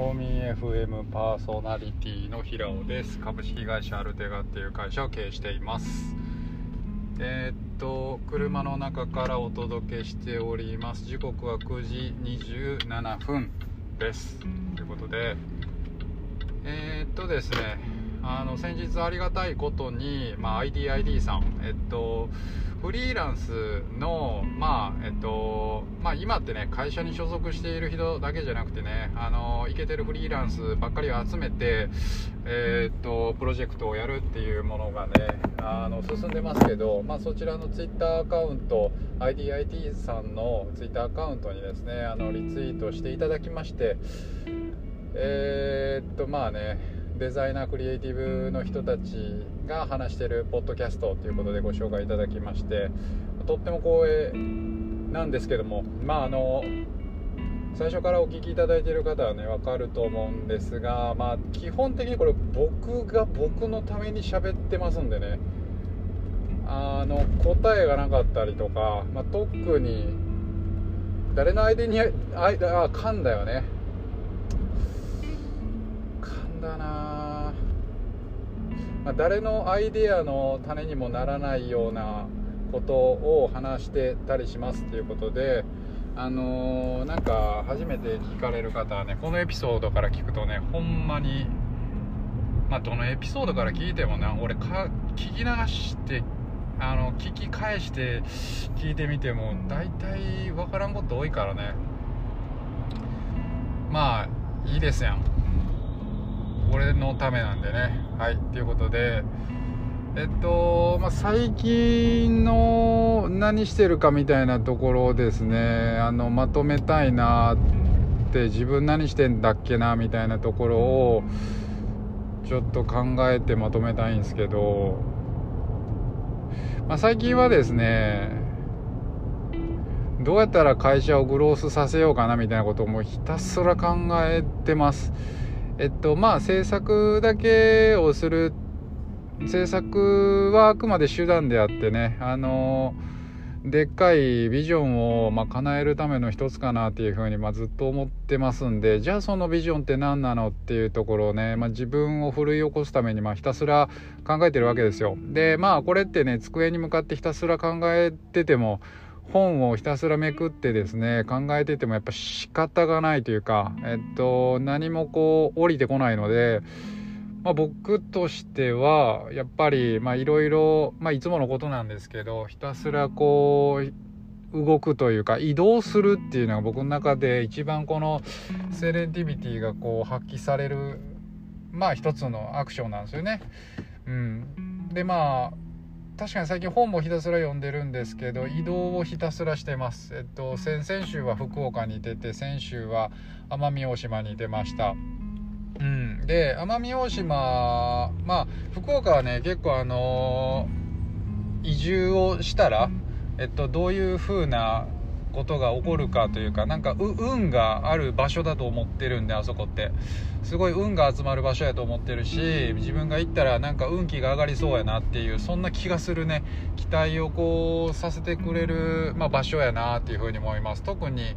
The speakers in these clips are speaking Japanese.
ホーミー FM パーソナリティの平尾です。株式会社アルテガっていう会社を経営しています。えー、っと車の中からお届けしております。時刻は9時27分です。ということでえー、っとですねあの先日ありがたいことに、まあ、IDID さんえっとフリーランスの、まあえっとまあ、今ってね会社に所属している人だけじゃなくてねあのイケてるフリーランスばっかりを集めて、え、っとプロジェクトをやるっていうものがねあの進んでますけど、まあ、そちらのツイッターアカウント IDIT さんのツイッターアカウントにですねあのリツイートしていただきましてえ、っとまあねデザイナークリエイティブの人たちが話してるポッドキャストということでご紹介いただきましてとっても光栄なんですけどもまああの最初からお聞きいただいている方はね分かると思うんですがまあ基本的にこれ僕が僕のために喋ってますんでねあの答えがなかったりとか、まあ、特に誰の相手にああ噛んだよね。噛んだなまあ、誰のアイデアの種にもならないようなことを話してたりしますっていうことであのー、なんか初めて聞かれる方はねこのエピソードから聞くとねほんまにまあどのエピソードから聞いてもね俺か聞き流してあの聞き返して聞いてみても大体分からんこと多いからね。まあいいですやん。俺のためなんでね。はい。ということで。えっと、まあ、最近の何してるかみたいなところをですね。あのまとめたいなって自分何してんだっけなみたいなところをちょっと考えてまとめたいんですけど、まあ、最近はですねどうやったら会社をグロースさせようかなみたいなことをもうひたすら考えてます。えっとまあ制作だけをする制作はあくまで手段であってねあのでっかいビジョンを、まあ、叶えるための一つかなっていうふうに、ま、ずっと思ってますんでじゃあそのビジョンって何なのっていうところをね、まあ、自分を奮い起こすために、まあ、ひたすら考えてるわけですよ。でまあこれってね机に向かってひたすら考えてても本をひたすらめくってですね考えててもやっぱ仕方がないというか、えっと、何もこう降りてこないので、まあ、僕としてはやっぱりいろいろいつものことなんですけどひたすらこう動くというか移動するっていうのが僕の中で一番このセレンティビティがこう発揮されるまあ一つのアクションなんですよね。うん、でまあ確かに最近本もひたすら読んでるんですけど移動をひたすらしてます。えっと先々週は福岡に出て先週は奄美大島に出ました。うん。で奄美大島まあ福岡はね結構あのー、移住をしたらえっとどういう風なことが起こるかというかなんか運がある場所だと思ってるんであそこって。すごい運が集まる場所やと思ってるし自分が行ったらなんか運気が上がりそうやなっていうそんな気がするね。期待をこうさせてくれる、まあ、場所やなっていうふうに思います。特に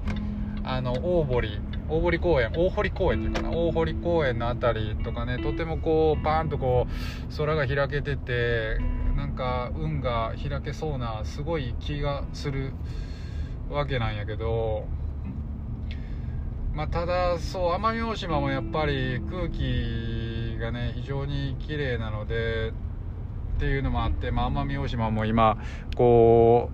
あの大堀。大堀公園。大堀公園っていうかな。大堀公園の辺りとかねとてもこうバーンとこう空が開けててなんか運が開けそうなすごい気がするわけなんやけどまあ、ただそう奄美大島もやっぱり空気がね非常に綺麗なのでっていうのもあって、まあ、奄美大島も今こ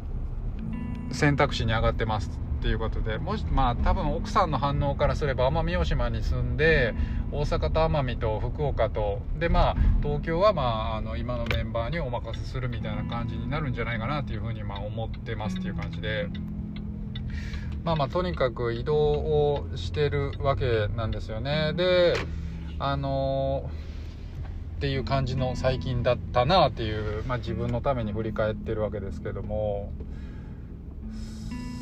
う選択肢に上がってますっていうことでもしまあ多分奥さんの反応からすれば奄美大島に住んで大阪と奄美と福岡とでまあ東京はまああの今のメンバーにお任せするみたいな感じになるんじゃないかなっていうふうにまあ思ってますっていう感じで。まあまあとにかく移動をしてるわけなんですよね。であのっていう感じの最近だったなっていう、まあ、自分のために振り返ってるわけですけども。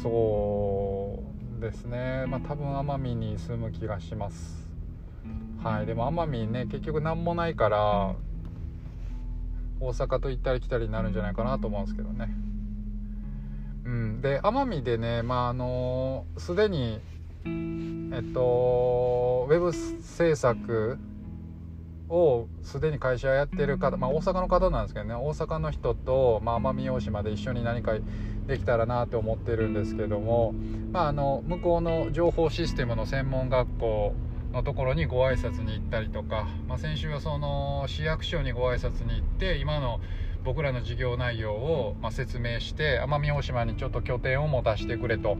そうですね。まあ多分奄美に住む気がします。はい。でも奄美ね結局何もないから大阪と行ったり来たりになるんじゃないかなと思うんですけどね。うん、で奄美でねまああのすでにえっとウェブ制作をすでに会社やってる方、まあ、大阪の方なんですけどね大阪の人と、まあ、奄美大島で一緒に何かできたらなと思ってるんですけども、まあ、あの向こうの情報システムの専門学校のところにご挨拶に行ったりとか、まあ、先週はその市役所にご挨拶に行って今の僕らの事業内容をま説明して奄美大島にちょっと拠点を持たせてくれと。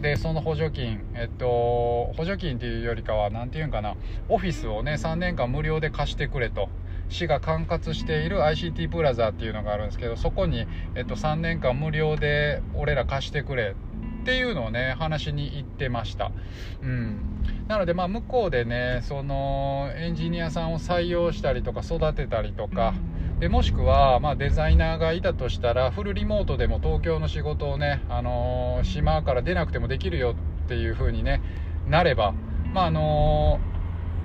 でその補助金えっと補助金っていうよりかは何て言うんかな。オフィスをね3年間無料で貸してくれと。市が管轄している ICT プラザっていうのがあるんですけどそこに、えっと、3年間無料で俺ら貸してくれっていうのをね話に行ってました。うん。なのでまあ向こうでねそのエンジニアさんを採用したりとか育てたりとかでもしくは、まあ、デザイナーがいたとしたらフルリモートでも東京の仕事をね、あのー、島から出なくてもできるよっていう風にねなれば、まああの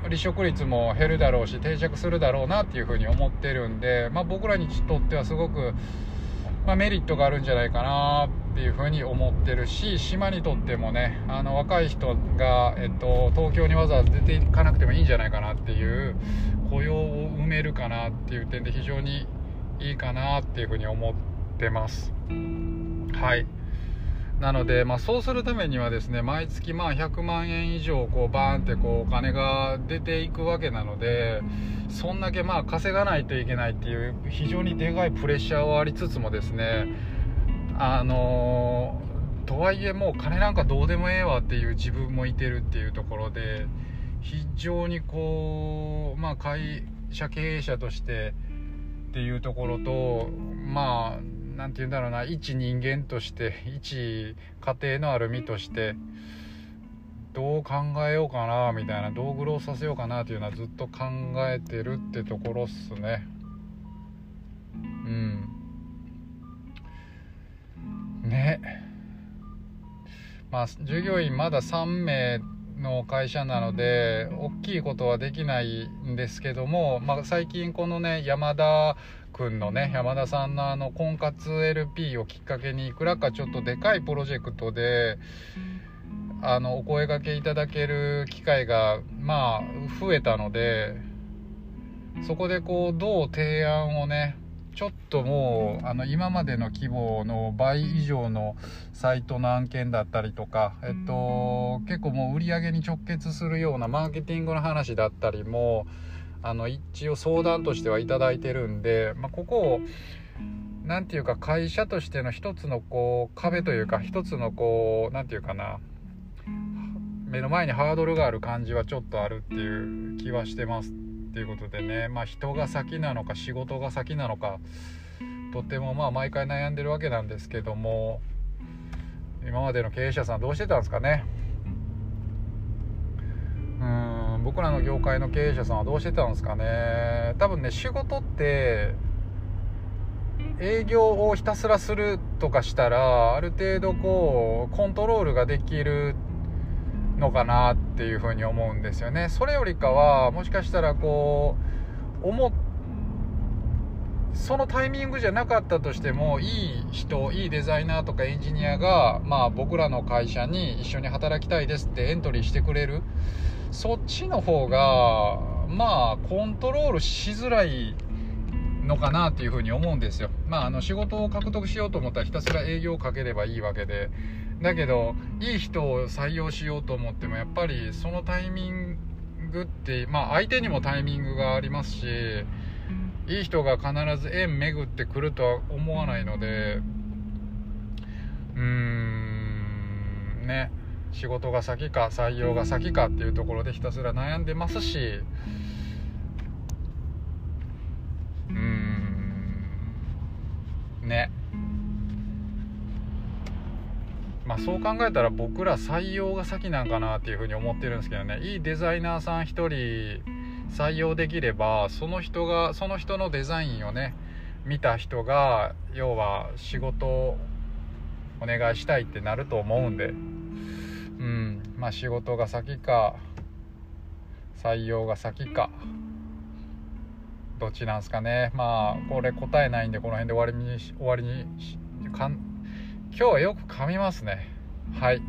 ー、離職率も減るだろうし定着するだろうなっていう風に思ってるんで、まあ、僕らにとってはすごく、まあ、メリットがあるんじゃないかなっていう風に思ってるし島にとってもねあの若い人が、えっと、東京にわざわざ出ていかなくてもいいんじゃないかなっていう雇用を埋めるかなっていう点で非常にいいかなっていうふうに思ってます。はい。なので、まあ、そうするためにはですね毎月まあ100万円以上こうバーンってこうお金が出ていくわけなのでそんだけまあ稼がないといけないっていう非常にでかいプレッシャーはありつつもですねあのー、とはいえもう金なんかどうでもええわっていう自分もいてるっていうところで非常にこうまあ会社経営者としてっていうところとまあ何て言うんだろうな一人間として一家庭のある身としてどう考えようかなみたいなどう苦労させようかなというのはずっと考えてるってところっすね。うん。ね。まあ従業員まだ3名の会社なので大きいことはできないんですけども、まあ、最近このね山田君のね山田さんのあの婚活 LP をきっかけにいくらかちょっとでかいプロジェクトであのお声がけいただける機会がまあ増えたのでそこでこうどう提案をねちょっともうあの今までの規模の倍以上のサイトの案件だったりとか、えっと、結構もう売り上げに直結するようなマーケティングの話だったりもあの一応相談としては頂いてるんで、まあ、ここを何て言うか会社としての一つのこう壁というか一つのこう何て言うかな目の前にハードルがある感じはちょっとあるっていう気はしてますっていうことでね、まあ、人が先なのか仕事が先なのかとてもまあ毎回悩んでるわけなんですけども今までの経営者さんどうしてたんですかね？うん僕らの業界の経営者さんはどうしてたんですかね？多分ね仕事って営業をひたすらするとかしたらある程度こうコントロールができるのかなっていうふうに思うんですよね。それよりかはもしかしたらこう思そのタイミングじゃなかったとしてもいい人いいデザイナーとかエンジニアが、まあ、僕らの会社に一緒に働きたいですってエントリーしてくれる。そっちの方がまあコントロールしづらいのかなっていうふに思うんですよ。まあ、あの仕事を獲得しようと思ったらひたすら営業をかければいいわけで。だけどいい人を採用しようと思ってもやっぱりそのタイミングってまあ相手にもタイミングがありますしいい人が必ず縁巡ってくるとは思わないのでうーんね。仕事が先か採用が先かっていうところでひたすら悩んでますしうーんね。まあ、そう考えたら僕ら採用が先なんかなっていうふうに思ってるんですけどね。いいデザイナーさん1人採用できればその人がその人のデザインをね見た人が要は仕事をお願いしたいってなると思うんで。うん。まあ仕事が先か採用が先か。どっちなんすかね。まあこれ答えないんでこの辺で終わりに終わりにかん今日はよく噛みますね。はい。